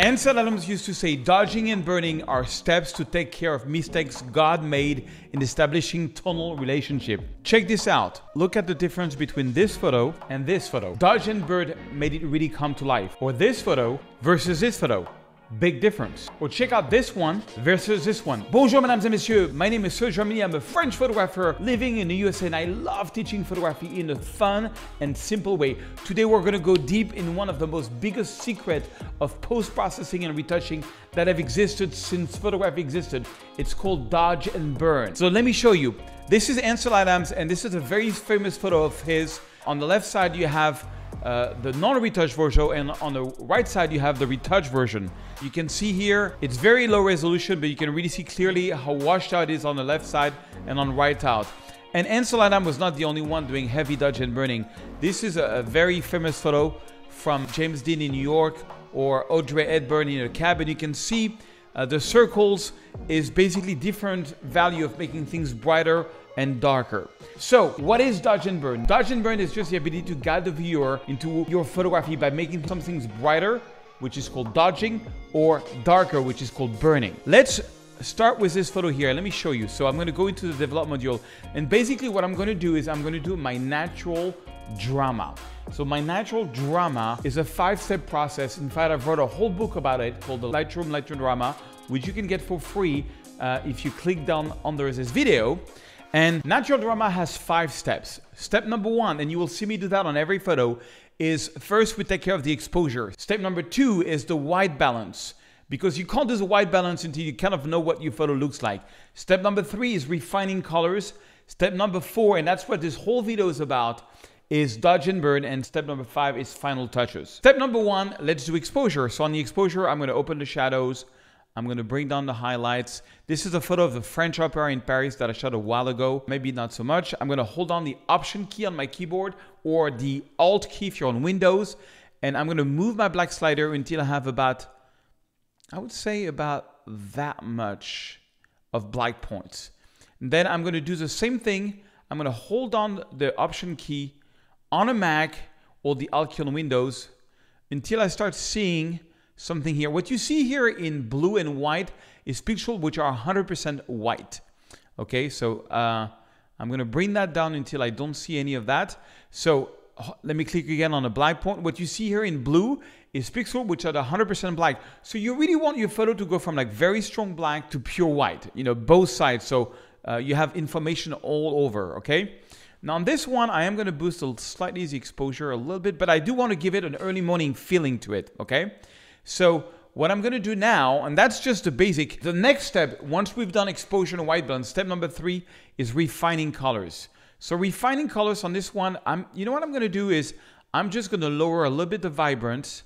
Ansel Adams used to say dodging and burning are steps to take care of mistakes God made in establishing tonal relationship. Check this out. Look at the difference between this photo and this photo. Dodge and burn made it really come to life. Or this photo versus this photo. Big difference. Well, check out this one versus this one. Bonjour, mesdames et messieurs. My name is Serge Ramelli. I'm a French photographer living in the USA and I love teaching photography in a fun and simple way. Today, we're going to go deep in one of the most biggest secret of post-processing and retouching that have existed since photography existed. It's called dodge and burn. So let me show you. This is Ansel Adams and this is a very famous photo of his. On the left side, you have uh, the non-retouch version and on the right side you have the retouch version. You can see here it's very low resolution but you can really see clearly how washed out it is on the left side and on right out. And Ansel Adam was not the only one doing heavy dodge and burning. This is a, very famous photo from James Dean in New York or Audrey Hepburn in a cabin. You can see uh, the circles is basically different value of making things brighter and darker. So what is dodge and burn? Dodge and burn is just the ability to guide the viewer into your photography by making some things brighter, which is called dodging, or darker, which is called burning. Let's start with this photo here. Let me show you. So I'm going to go into the develop module. And basically what I'm going to do is I'm going to do my natural drama. So my natural drama is a five-step process. In fact, I've wrote a whole book about it called the Lightroom Lightroom Drama, which you can get for free uh, if you click down under this video. And natural drama has five steps. Step number one, and you will see me do that on every photo, is first we take care of the exposure. Step number two is the white balance because you can't do the white balance until you kind of know what your photo looks like. Step number three is refining colors. Step number four, and that's what this whole video is about, is dodge and burn. And step number five is final touches. Step number one, let's do exposure. So on the exposure, I'm gonna open the shadows. I'm to bring down the highlights. This is a photo of the French Opera in Paris that I shot a while ago. Maybe not so much. I'm to hold down the Option key on my keyboard or the Alt key if you're on Windows. And I'm to move my black slider until I have about, I would say about that much of black points. And then I'm to do the same thing. I'm to hold down the Option key on a Mac or the Alt key on Windows until I start seeing something here. What you see here in blue and white is pixels which are 100% white. Okay, so uh, I'm going to bring that down until I don't see any of that. So let me click again on a black point. What you see here in blue is pixels which are 100% black. So you really want your photo to go from like very strong black to pure white, you know, both sides. So uh, you have information all over, okay? Now on this one, I am going to boost a slightly the exposure a little bit, but I do want to give it an early morning feeling to it, okay? So what I'm going to do now, and that's just the basic, the next step, once we've done exposure and white balance, step number three is refining colors. So refining colors on this one, I'm, you know what I'm going to do is I'm just going to lower a little bit the vibrance.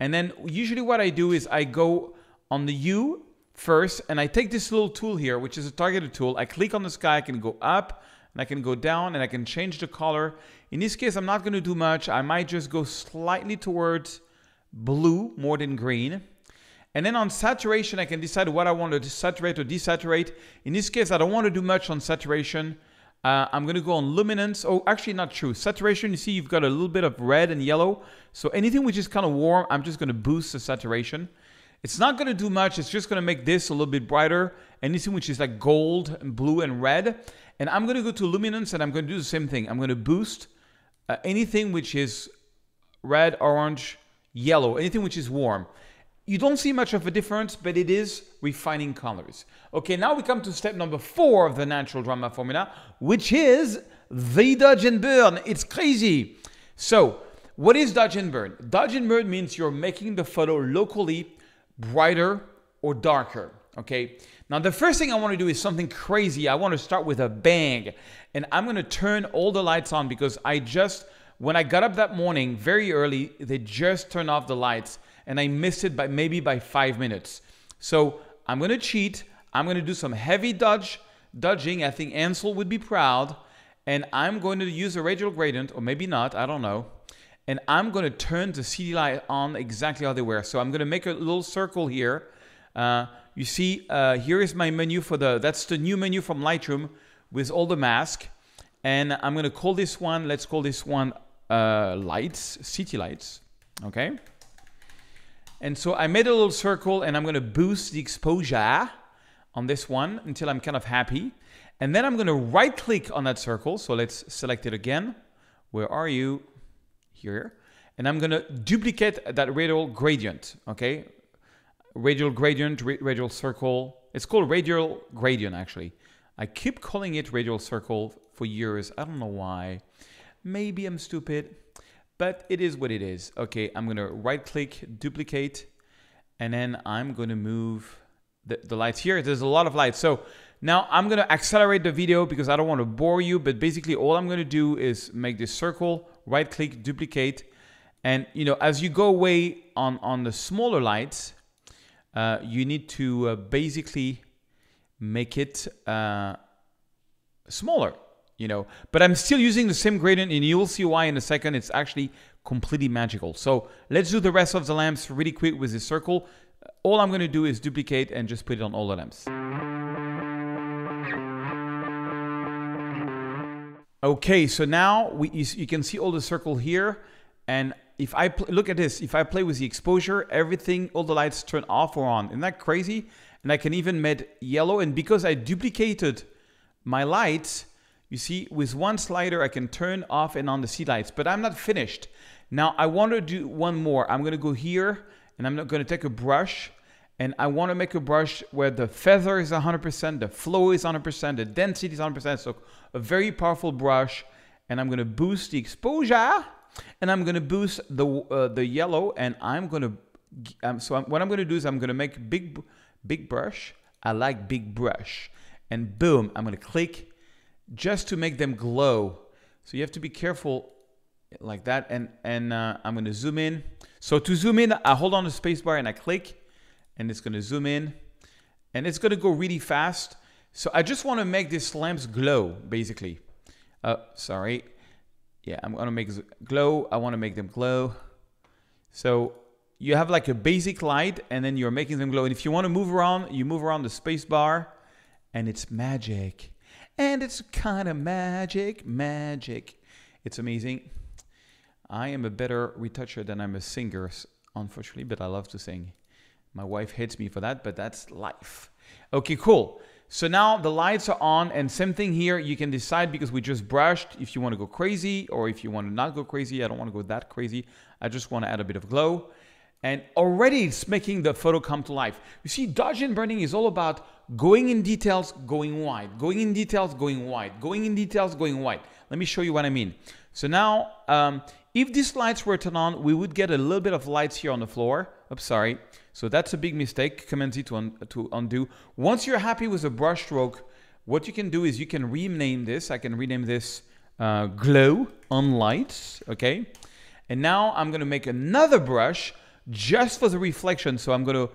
And then usually what I do is I go on the hue first, and I take this little tool here, which is a targeted tool. I click on the sky, I can go up, and I can go down, and I can change the color. In this case, I'm not going to do much. I might just go slightly towards blue more than green. And then on saturation, I can decide what I want to saturate or desaturate. In this case, I don't want to do much on saturation. Uh, I'm going to go on luminance. Oh, actually not true. Saturation, you see you've got a little bit of red and yellow. So anything which is kind of warm, I'm just going to boost the saturation. It's not going to do much. It's just going to make this a little bit brighter. Anything which is like gold and blue and red. And I'm going to go to luminance and I'm going to do the same thing. I'm going to boost uh, anything which is red, orange, yellow, anything which is warm. You don't see much of a difference, but it is refining colors. Okay, now we come to step number four of the natural drama formula, which is the dodge and burn. It's crazy. So, what is dodge and burn? Dodge and burn means you're making the photo locally brighter or darker. Okay, now the first thing I want to do is something crazy. I want to start with a bang, and I'm going to turn all the lights on because I just when I got up that morning very early, they just turned off the lights and I missed it by maybe by five minutes. So I'm gonna cheat. I'm gonna do some heavy dodge, dodging. I think Ansel would be proud. And I'm going to use a radial gradient, or maybe not, I don't know. And I'm gonna turn the CD light on exactly how they were. So I'm gonna make a little circle here. Uh, you see, uh, here is my menu for the, that's the new menu from Lightroom with all the mask. And I'm gonna call this one, let's call this one uh, lights, city lights, okay? And so I made a little circle and I'm going to boost the exposure on this one until I'm kind of happy. And then I'm going to right click on that circle. So let's select it again. Where are you? Here. And I'm going to duplicate that radial gradient. Okay. Radial gradient, radial circle. It's called radial gradient actually. I keep calling it radial circle for years. I don't know why. Maybe I'm stupid, but it is what it is. Okay, I'm gonna right click, duplicate, and then I'm gonna move the, the lights here. There's a lot of lights. So now I'm gonna accelerate the video because I don't wanna bore you, but basically all I'm gonna do is make this circle, right click, duplicate, and you know, as you go away on, on the smaller lights, uh, you need to uh, basically make it uh, smaller you know, but I'm still using the same gradient and you'll see why in a second. It's actually completely magical. So let's do the rest of the lamps really quick with this circle. All I'm going to do is duplicate and just put it on all the lamps. Okay, so now we, you, you can see all the circle here. And if I look at this, if I play with the exposure, everything, all the lights turn off or on. Isn't that crazy? And I can even make yellow. And because I duplicated my lights, you see, with one slider, I can turn off and on the sea lights, but I'm not finished. Now, I want to do one more. I'm going to go here, and I'm not going to take a brush, and I want to make a brush where the feather is 100%, the flow is 100%, the density is 100%. So a very powerful brush, and I'm going to boost the exposure, and I'm going to boost the uh, the yellow, and I'm going to. Um, so I'm, what I'm going to do is I'm going to make big big brush. I like big brush, and boom, I'm going to click just to make them glow. So you have to be careful like that. And, and uh, I'm going to zoom in. So to zoom in, I hold on the spacebar and I click and it's going to zoom in and it's going to go really fast. So I just want to make these lamps glow basically. Uh, sorry. Yeah, I'm going to make glow. I want to make them glow. So you have like a basic light and then you're making them glow. And if you want to move around, you move around the spacebar and it's magic and it's kind of magic, magic. It's amazing. I am a better retoucher than I'm a singer, unfortunately, but I love to sing. My wife hates me for that, but that's life. Okay, cool. So now the lights are on and same thing here. You can decide because we just brushed if you want to go crazy or if you want to not go crazy. I don't want to go that crazy. I just want to add a bit of glow. And already it's making the photo come to life. You see, dodge and burning is all about going in details, going wide, going in details, going wide, going in details, going wide. Let me show you what I mean. So now, um, if these lights were turned on, we would get a little bit of lights here on the floor. Oops, sorry. So that's a big mistake. Command Z to, un to undo. Once you're happy with a brush stroke, what you can do is you can rename this. I can rename this uh, glow on lights, okay? And now I'm gonna make another brush just for the reflection. So I'm going to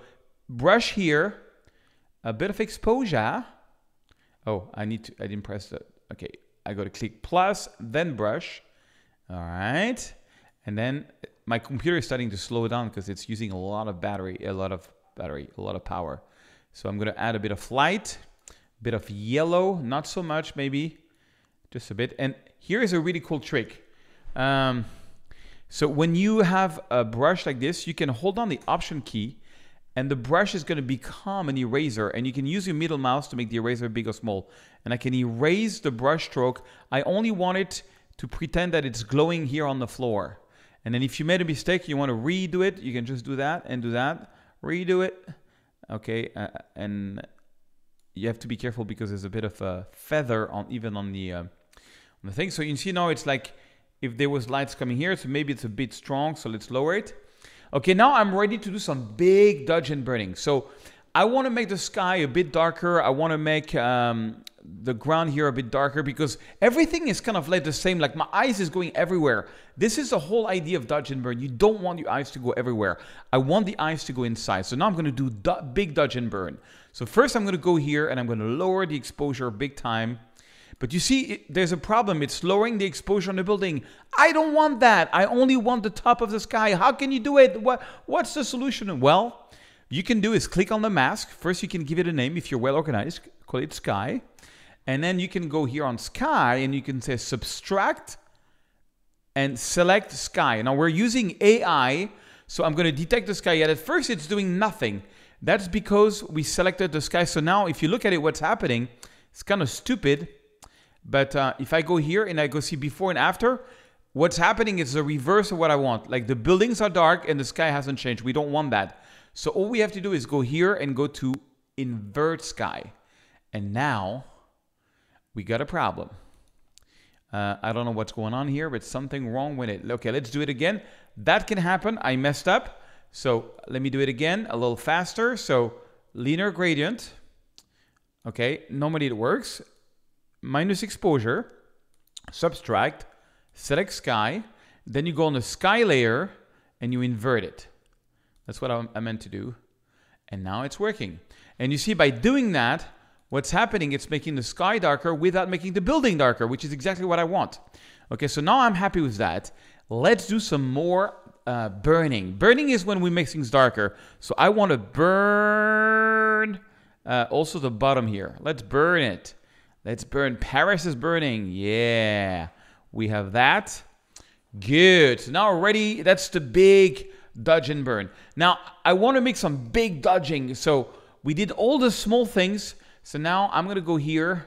brush here, a bit of exposure. Oh, I need to, I didn't press the, okay. I go to click plus, then brush. All right. And then my computer is starting to slow down because it's using a lot of battery, a lot of battery, a lot of power. So I'm going to add a bit of light, a bit of yellow, not so much maybe, just a bit. And here is a really cool trick. Um, so when you have a brush like this, you can hold on the option key and the brush is going to become an eraser and you can use your middle mouse to make the eraser big or small. And I can erase the brush stroke. I only want it to pretend that it's glowing here on the floor. And then if you made a mistake, you want to redo it, you can just do that and do that, redo it. Okay, uh, and you have to be careful because there's a bit of a feather on even on the uh, on the thing. So you see now it's like if there was lights coming here, so maybe it's a bit strong, so let's lower it. Okay, now I'm ready to do some big dodge and burning. So I want to make the sky a bit darker. I want to make um, the ground here a bit darker because everything is kind of like the same. Like my eyes is going everywhere. This is the whole idea of dodge and burn. You don't want your eyes to go everywhere. I want the eyes to go inside. So now I'm going to do big dodge and burn. So first I'm going to go here and I'm going to lower the exposure big time. But you see, there's a problem. It's lowering the exposure on the building. I don't want that. I only want the top of the sky. How can you do it? What, what's the solution? Well, you can do is click on the mask. First, you can give it a name if you're well organized. Call it sky. And then you can go here on sky and you can say subtract and select sky. Now we're using AI So I'm going to detect the sky yet. At first, it's doing nothing. That's because we selected the sky. So now if you look at it, what's happening, it's kind of stupid. But uh, if I go here and I go see before and after, what's happening is the reverse of what I want. Like the buildings are dark and the sky hasn't changed. We don't want that. So all we have to do is go here and go to invert sky. And now we got a problem. Uh, I don't know what's going on here, but something wrong with it. Okay, let's do it again. That can happen. I messed up. So let me do it again a little faster. So linear gradient. Okay, normally it works. Minus exposure, subtract, select sky. Then you go on the sky layer and you invert it. That's what I meant to do. And now it's working. And you see by doing that, what's happening, it's making the sky darker without making the building darker, which is exactly what I want. Okay, so now I'm happy with that. Let's do some more uh, burning. Burning is when we make things darker. So I want to burn uh, also the bottom here. Let's burn it. Let's burn. Paris is burning. Yeah, we have that. Good. Now already, that's the big dodge and burn. Now I want to make some big dodging. So we did all the small things so now I'm going to go here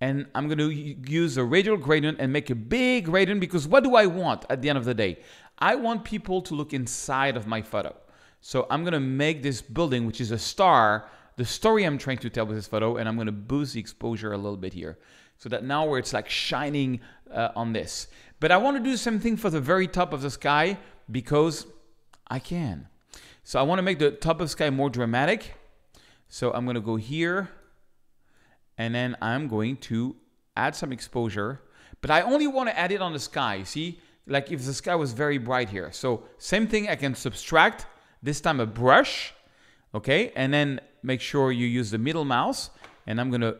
and I'm going to use a radial gradient and make a big gradient because what do I want at the end of the day? I want people to look inside of my photo. So I'm going to make this building, which is a star, the story I'm trying to tell with this photo, and I'm going to boost the exposure a little bit here. So that now where it's like shining uh, on this. But I want to do the same thing for the very top of the sky because I can. So I want to make the top of the sky more dramatic. So I'm going to go here and then I'm going to add some exposure, but I only want to add it on the sky. See, like if the sky was very bright here. So same thing, I can subtract, this time a brush, okay? And then make sure you use the middle mouse. And I'm gonna,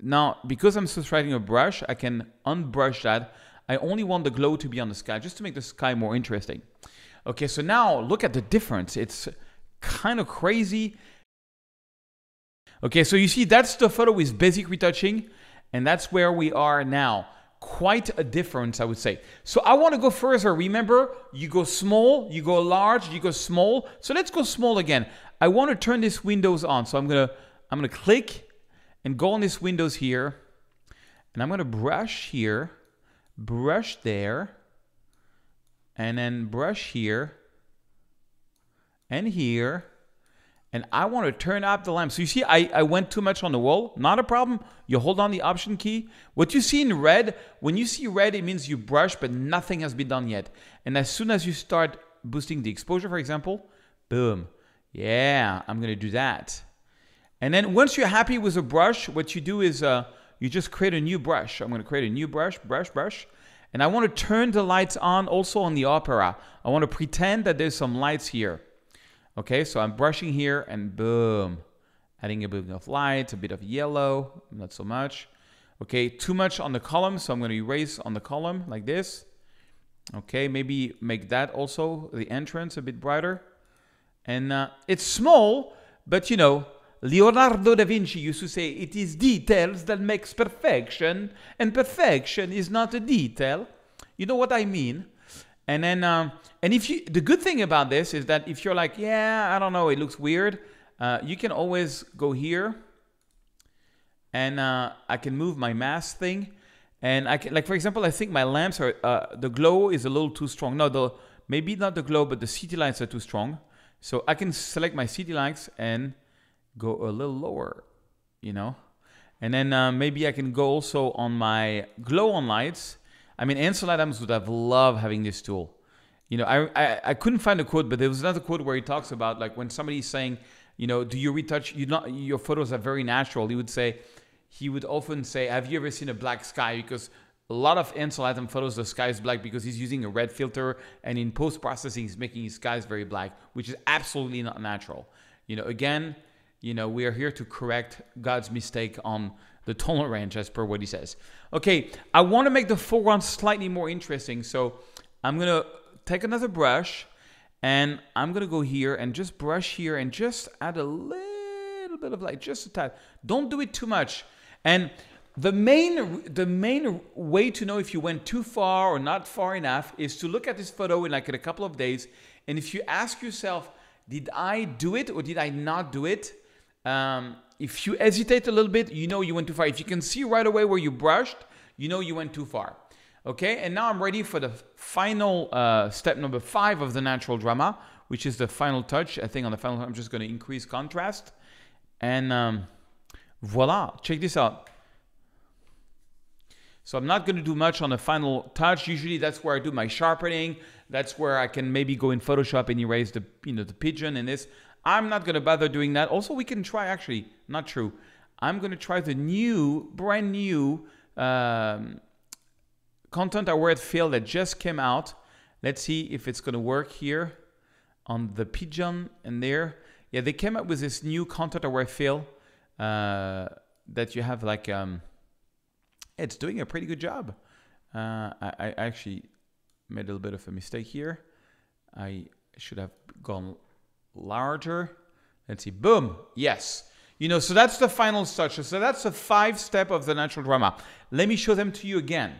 now because I'm subtracting a brush, I can unbrush that. I only want the glow to be on the sky, just to make the sky more interesting. Okay, so now look at the difference. It's kind of crazy. Okay, so you see that's the photo with basic retouching, and that's where we are now. Quite a difference, I would say. So I want to go further. Remember, you go small, you go large, you go small. So let's go small again. I want to turn this windows on. So I'm gonna I'm gonna click and go on this windows here, and I'm gonna brush here, brush there, and then brush here, and here and I want to turn up the lamp. So you see, I, I went too much on the wall. Not a problem. You hold on the option key. What you see in red, when you see red, it means you brush, but nothing has been done yet. And as soon as you start boosting the exposure, for example, boom. Yeah, I'm going to do that. And then once you're happy with a brush, what you do is uh, you just create a new brush. I'm going to create a new brush, brush, brush. And I want to turn the lights on also on the Opera. I want to pretend that there's some lights here. Okay, so I'm brushing here and boom, adding a bit of light, a bit of yellow, not so much. Okay, too much on the column, so I'm going to erase on the column like this. Okay, maybe make that also, the entrance, a bit brighter. And uh, it's small, but you know, Leonardo da Vinci used to say, it is details that makes perfection, and perfection is not a detail. You know what I mean? And then, um, and if you, the good thing about this is that if you're like, yeah, I don't know, it looks weird, uh, you can always go here and uh, I can move my mask thing. And I can, like, for example, I think my lamps are, uh, the glow is a little too strong. No, the, maybe not the glow, but the city lights are too strong. So I can select my city lights and go a little lower, you know? And then uh, maybe I can go also on my glow on lights I mean, Ansel Adams would have loved having this tool. You know, I, I, I couldn't find a quote, but there was another quote where he talks about like when somebody's saying, you know, do you retouch? You not your photos are very natural. He would say, he would often say, have you ever seen a black sky? Because a lot of Ansel Adams photos, the sky is black because he's using a red filter, and in post processing, he's making his skies very black, which is absolutely not natural. You know, again, you know, we are here to correct God's mistake on the tonal range as per what he says. Okay, I want to make the foreground slightly more interesting. So I'm to take another brush and I'm to go here and just brush here and just add a little bit of light, just a tad. Don't do it too much. And the main, the main way to know if you went too far or not far enough is to look at this photo in like in a couple of days And if you ask yourself, did I do it or did I not do it? Um, if you hesitate a little bit, you know you went too far. If you can see right away where you brushed, you know you went too far. Okay, and now I'm ready for the final uh, step number five of the natural drama, which is the final touch. I think on the final, I'm just going to increase contrast. And um, voila, check this out. So I'm not going to do much on the final touch. Usually that's where I do my sharpening. That's where I can maybe go in Photoshop and erase the, you know, the pigeon and this. I'm not going to bother doing that. Also, we can try, actually, not true. I'm going to try the new, brand new um, content aware fill that just came out. Let's see if it's going to work here on the pigeon and there. Yeah, they came up with this new content aware fill uh, that you have like, um, it's doing a pretty good job. Uh, I, I actually made a little bit of a mistake here. I should have gone larger. Let's see, boom, yes. You know, so that's the final touch. So that's the five step of the natural drama. Let me show them to you again.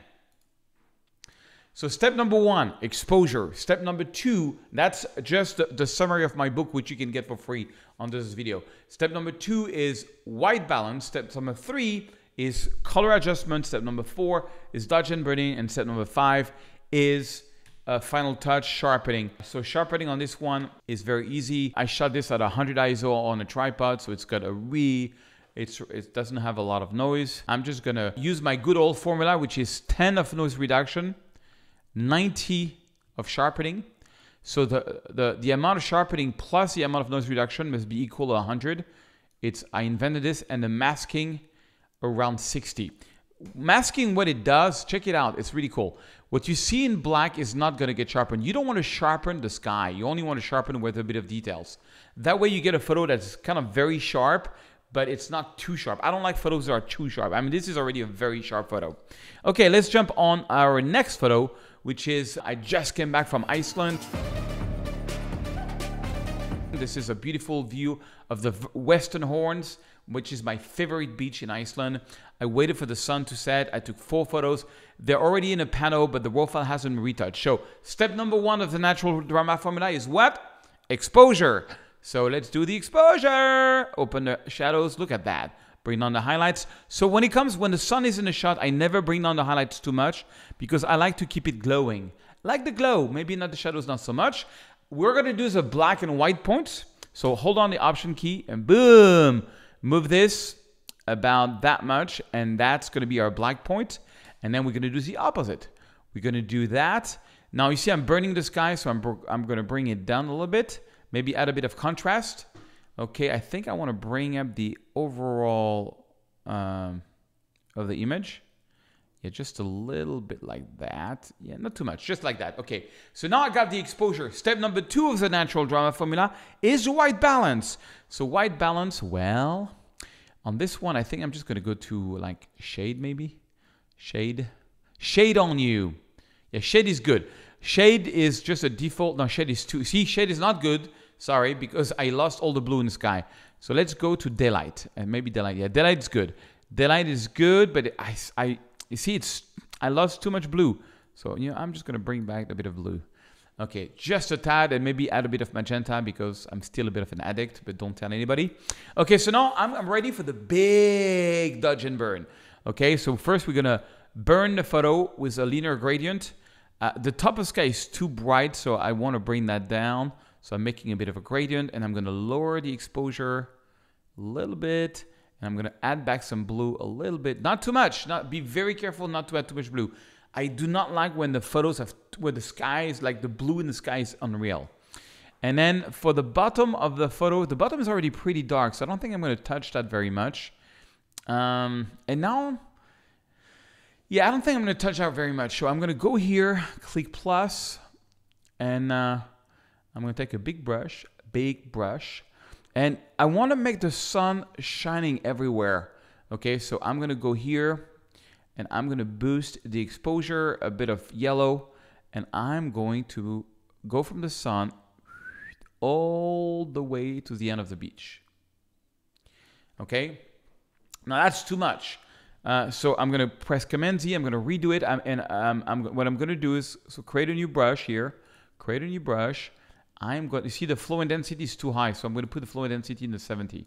So step number one, exposure. Step number two, that's just the, the, summary of my book, which you can get for free under this video. Step number two is white balance. Step number three is color adjustment. Step number four is dodge and burning. And step number five is uh, final touch sharpening. So sharpening on this one is very easy. I shot this at 100 ISO on a tripod, so it's got a re it's, it doesn't have a lot of noise. I'm just gonna use my good old formula, which is 10 of noise reduction, 90 of sharpening. So the, the, the amount of sharpening plus the amount of noise reduction must be equal to 100. It's I invented this and the masking around 60. Masking what it does, check it out. It's really cool. What you see in black is not going to get sharpened. You don't want to sharpen the sky. You only want to sharpen with a bit of details. That way you get a photo that's kind of very sharp, but it's not too sharp. I don't like photos that are too sharp. I mean, this is already a very sharp photo. Okay, let's jump on our next photo, which is I just came back from Iceland. This is a beautiful view of the Western Horns, which is my favorite beach in Iceland. I waited for the sun to set. I took four photos. They're already in a panel, but the raw file hasn't retouched. So step number one of the natural drama formula is what? Exposure. So let's do the exposure. Open the shadows. Look at that. Bring on the highlights. So when it comes, when the sun is in the shot, I never bring down the highlights too much because I like to keep it glowing. Like the glow, maybe not the shadows, not so much. We're to do the black and white points. So hold on the option key and boom, move this about that much. And that's going to be our black point. And then we're going to do the opposite. We're going to do that. Now you see I'm burning the sky, so I'm, I'm going to bring it down a little bit. Maybe add a bit of contrast. Okay, I think I want to bring up the overall um, of the image. Yeah, just a little bit like that. Yeah, not too much, just like that. Okay, so now I got the exposure. Step number two of the natural drama formula is white balance. So white balance, well, on this one, I think I'm just going to go to like shade maybe. Shade. Shade on you. Yeah, shade is good. Shade is just a default. No, shade is too. See, shade is not good. Sorry, because I lost all the blue in the sky. So let's go to daylight. And maybe daylight. Yeah, daylight is good. Daylight is good, but I, I, you see, it's I lost too much blue. So, you know, I'm just going to bring back a bit of blue. Okay, just a tad and maybe add a bit of magenta because I'm still a bit of an addict, but don't tell anybody. Okay, so now I'm, I'm ready for the big dodge and burn. Okay, so first we're to burn the photo with a linear gradient. Uh, the top of the sky is too bright, so I want to bring that down. So I'm making a bit of a gradient and I'm to lower the exposure a little bit. And I'm to add back some blue a little bit. Not too much. Not Be very careful not to add too much blue. I do not like when the photos have, where the sky is like the blue in the sky is unreal. And then for the bottom of the photo, the bottom is already pretty dark, so I don't think I'm going to touch that very much. Um, and now, yeah, I don't think I'm going to touch out very much. So I'm going to go here, click plus, and uh, I'm going to take a big brush, big brush, and I want to make the sun shining everywhere. Okay, so I'm going to go here and I'm going to boost the exposure, a bit of yellow, and I'm going to go from the sun all the way to the end of the beach. Okay, now that's too much. Uh, so I'm going to press Command Z. I'm going to redo it. I'm, and um, I'm, what I'm going to do is so create a new brush here. Create a new brush. I'm going to see the flow intensity is too high, so I'm going to put the flow intensity in the 70.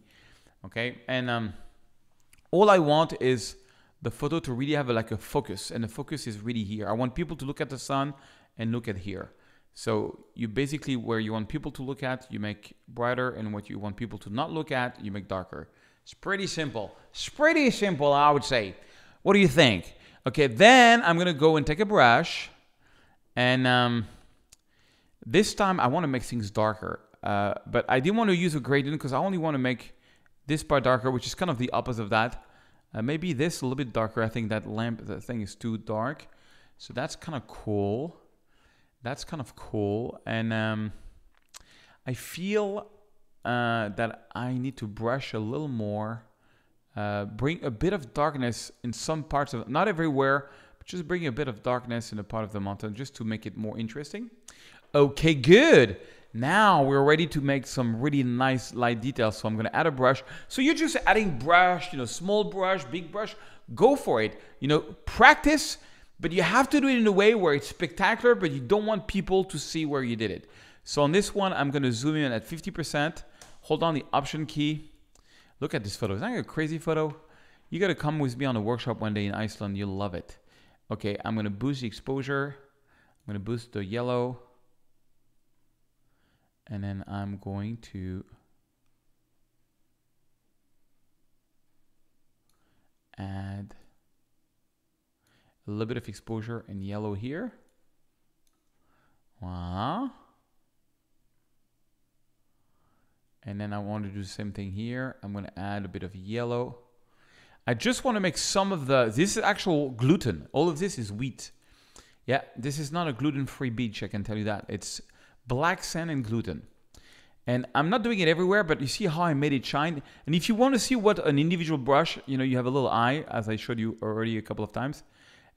Okay, and um, all I want is the photo to really have a, like a focus, and the focus is really here. I want people to look at the sun and look at here. So you basically where you want people to look at, you make brighter, and what you want people to not look at, you make darker. It's pretty simple. It's pretty simple, I would say. What do you think? Okay, then I'm gonna go and take a brush, and um, this time I want to make things darker. Uh, but I didn't want to use a gradient because I only want to make this part darker, which is kind of the opposite of that. Uh, maybe this a little bit darker. I think that lamp, that thing is too dark. So that's kind of cool. That's kind of cool. And um, I feel uh, that I need to brush a little more. Uh, bring a bit of darkness in some parts of, not everywhere, but just bring a bit of darkness in a part of the mountain just to make it more interesting. Okay, good. Now we're ready to make some really nice light details. So I'm gonna add a brush. So you're just adding brush, you know, small brush, big brush, go for it. You know, practice, but you have to do it in a way where it's spectacular, but you don't want people to see where you did it. So on this one, I'm gonna zoom in at 50%, hold on the option key. Look at this photo, isn't that a crazy photo? You gotta come with me on a workshop one day in Iceland, you'll love it. Okay, I'm gonna boost the exposure. I'm gonna boost the yellow and then I'm going to add a little bit of exposure in yellow here. Wow. And then I want to do the same thing here. I'm going to add a bit of yellow. I just want to make some of the, this is actual gluten. All of this is wheat. Yeah, this is not a gluten-free beach, I can tell you that. It's black sand and gluten. And I'm not doing it everywhere, but you see how I made it shine. And if you want to see what an individual brush, you know, you have a little eye, as I showed you already a couple of times.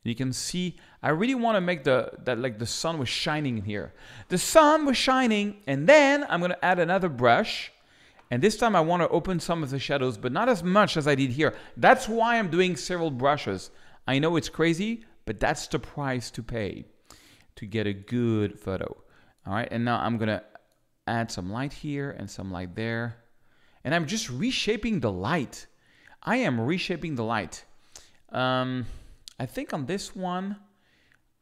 You can see, I really want to make the, that like the sun was shining in here. The sun was shining, and then I'm going to add another brush. And this time I want to open some of the shadows, but not as much as I did here. That's why I'm doing several brushes. I know it's crazy, but that's the price to pay to get a good photo. All right, and now I'm gonna add some light here and some light there. And I'm just reshaping the light. I am reshaping the light. Um, I think on this one,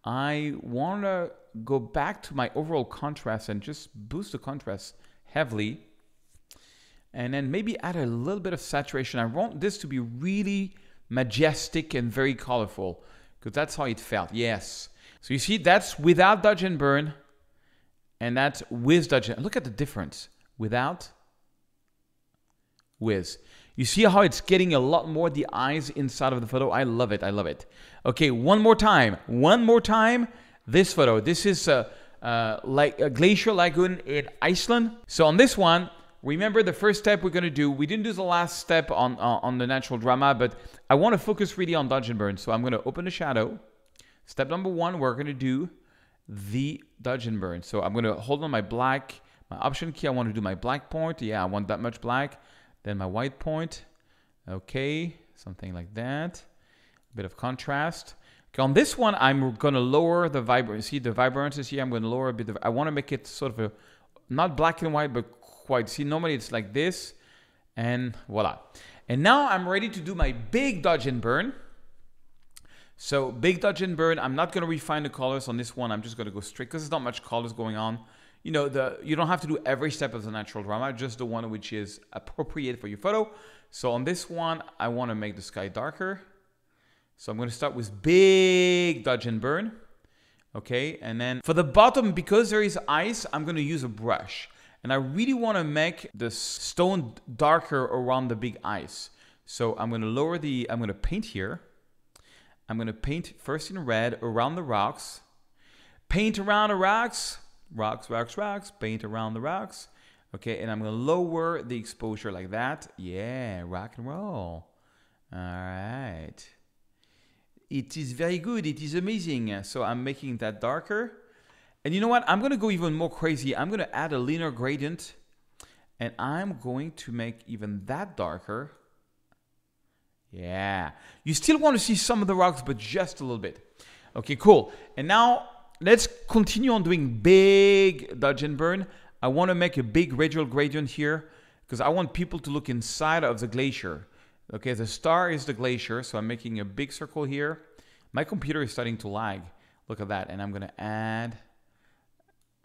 I want to go back to my overall contrast and just boost the contrast heavily. And then maybe add a little bit of saturation. I want this to be really majestic and very colorful because that's how it felt. Yes. So you see, that's without dodge and burn. And that's with dodge. Look at the difference. Without, with. You see how it's getting a lot more the eyes inside of the photo? I love it. I love it. Okay, one more time. One more time. This photo. This is a, uh, like a glacial lagoon in Iceland. So on this one, remember the first step we're going to do. We didn't do the last step on, uh, on the natural drama, but I want to focus really on dodge and burn. So I'm going to open the shadow. Step number one, we're going to do the dodge and burn. So I'm going to hold on my black, my option key. I want to do my black point. Yeah, I want that much black. Then my white point. Okay, something like that. A bit of contrast. Okay, on this one, I'm going to lower the vibrance. See, the vibrance is here. I'm going to lower a bit of, I want to make it sort of a, not black and white, but quite. See, normally it's like this. And voila. And now I'm ready to do my big dodge and burn. So big dodge and burn. I'm not going to refine the colors on this one. I'm just going to go straight because there's not much colors going on. You know, the you don't have to do every step of the natural drama, just the one which is appropriate for your photo. So on this one, I want to make the sky darker. So I'm going to start with big dodge and burn. Okay, and then for the bottom, because there is ice, I'm going to use a brush. And I really want to make the stone darker around the big ice. So I'm going to lower the, I'm going to paint here. I'm going to paint first in red around the rocks. Paint around the rocks. Rocks, rocks, rocks. Paint around the rocks. Okay, and I'm going to lower the exposure like that. Yeah, rock and roll. All right. It is very good. It is amazing. So I'm making that darker. And you know what? I'm going to go even more crazy. I'm going to add a linear gradient. And I'm going to make even that darker. Yeah. You still want to see some of the rocks, but just a little bit. Okay, cool. And now let's continue on doing big dodge and burn. I want to make a big radial gradient here because I want people to look inside of the glacier. Okay, the star is the glacier, so I'm making a big circle here. My computer is starting to lag. Look at that, and I'm gonna add,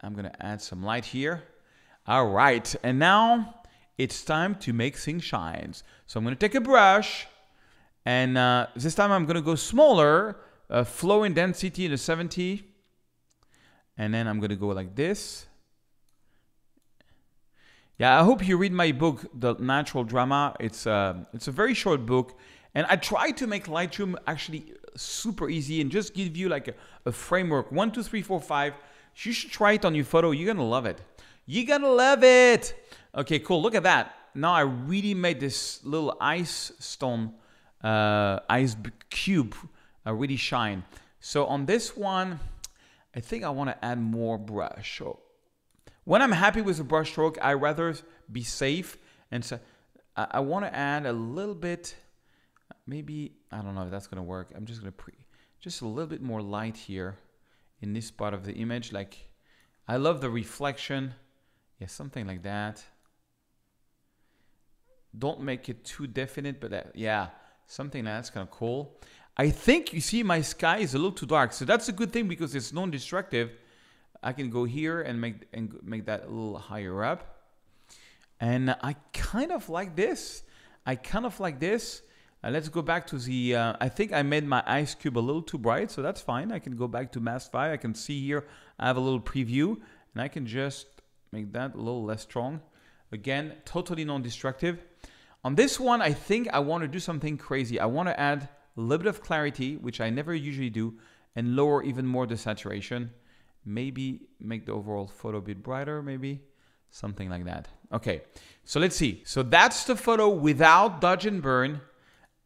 I'm gonna add some light here. All right, and now it's time to make things shine. So I'm gonna take a brush, and uh, this time I'm gonna go smaller, uh, flow in density in the 70, and then I'm gonna go like this. Yeah, I hope you read my book, The Natural Drama. It's uh, it's a very short book. And I try to make Lightroom actually super easy and just give you like a, a framework. One, two, three, four, five. You should try it on your photo. You're going to love it. You're going to love it. Okay, cool. Look at that. Now I really made this little ice stone, uh, ice cube uh, really shine. So on this one, I think I want to add more brush. So when I'm happy with the brush stroke, I rather be safe. And so I, I want to add a little bit, maybe, I don't know if that's going to work. I'm just going to pre, just a little bit more light here in this part of the image. Like, I love the reflection. Yeah, something like that. Don't make it too definite, but yeah, something that's kind of cool. I think you see my sky is a little too dark. So that's a good thing because it's non-destructive. I can go here and make and make that a little higher up. And I kind of like this. I kind of like this. Uh, let's go back to the, uh, I think I made my ice cube a little too bright, so that's fine. I can go back to mask 5. I can see here, I have a little preview, and I can just make that a little less strong. Again, totally non-destructive. On this one, I think I want to do something crazy. I want to add a little bit of clarity, which I never usually do, and lower even more the saturation maybe make the overall photo a bit brighter, maybe something like that. Okay, so let's see. So that's the photo without dodge and burn,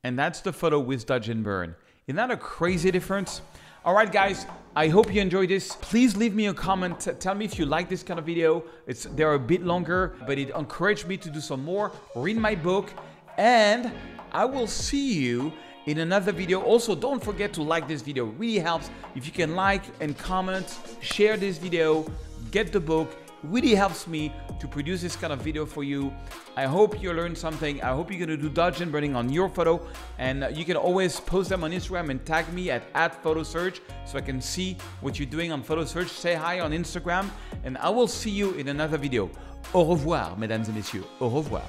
and that's the photo with dodge and burn. Isn't that a crazy difference? All right, guys, I hope you enjoyed this. Please leave me a comment. Tell me if you like this kind of video. It's They're a bit longer, but it encouraged me to do some more. Read my book, and I will see you in another video. Also, don't forget to like this video. It really helps if you can like and comment, share this video, get the book. Really helps me to produce this kind of video for you. I hope you learned something. I hope you're gonna do dodge and burning on your photo and uh, you can always post them on Instagram and tag me at, at PhotoSerge so I can see what you're doing on PhotoSerge. Say hi on Instagram and I will see you in another video. Au revoir, mesdames et messieurs. Au revoir.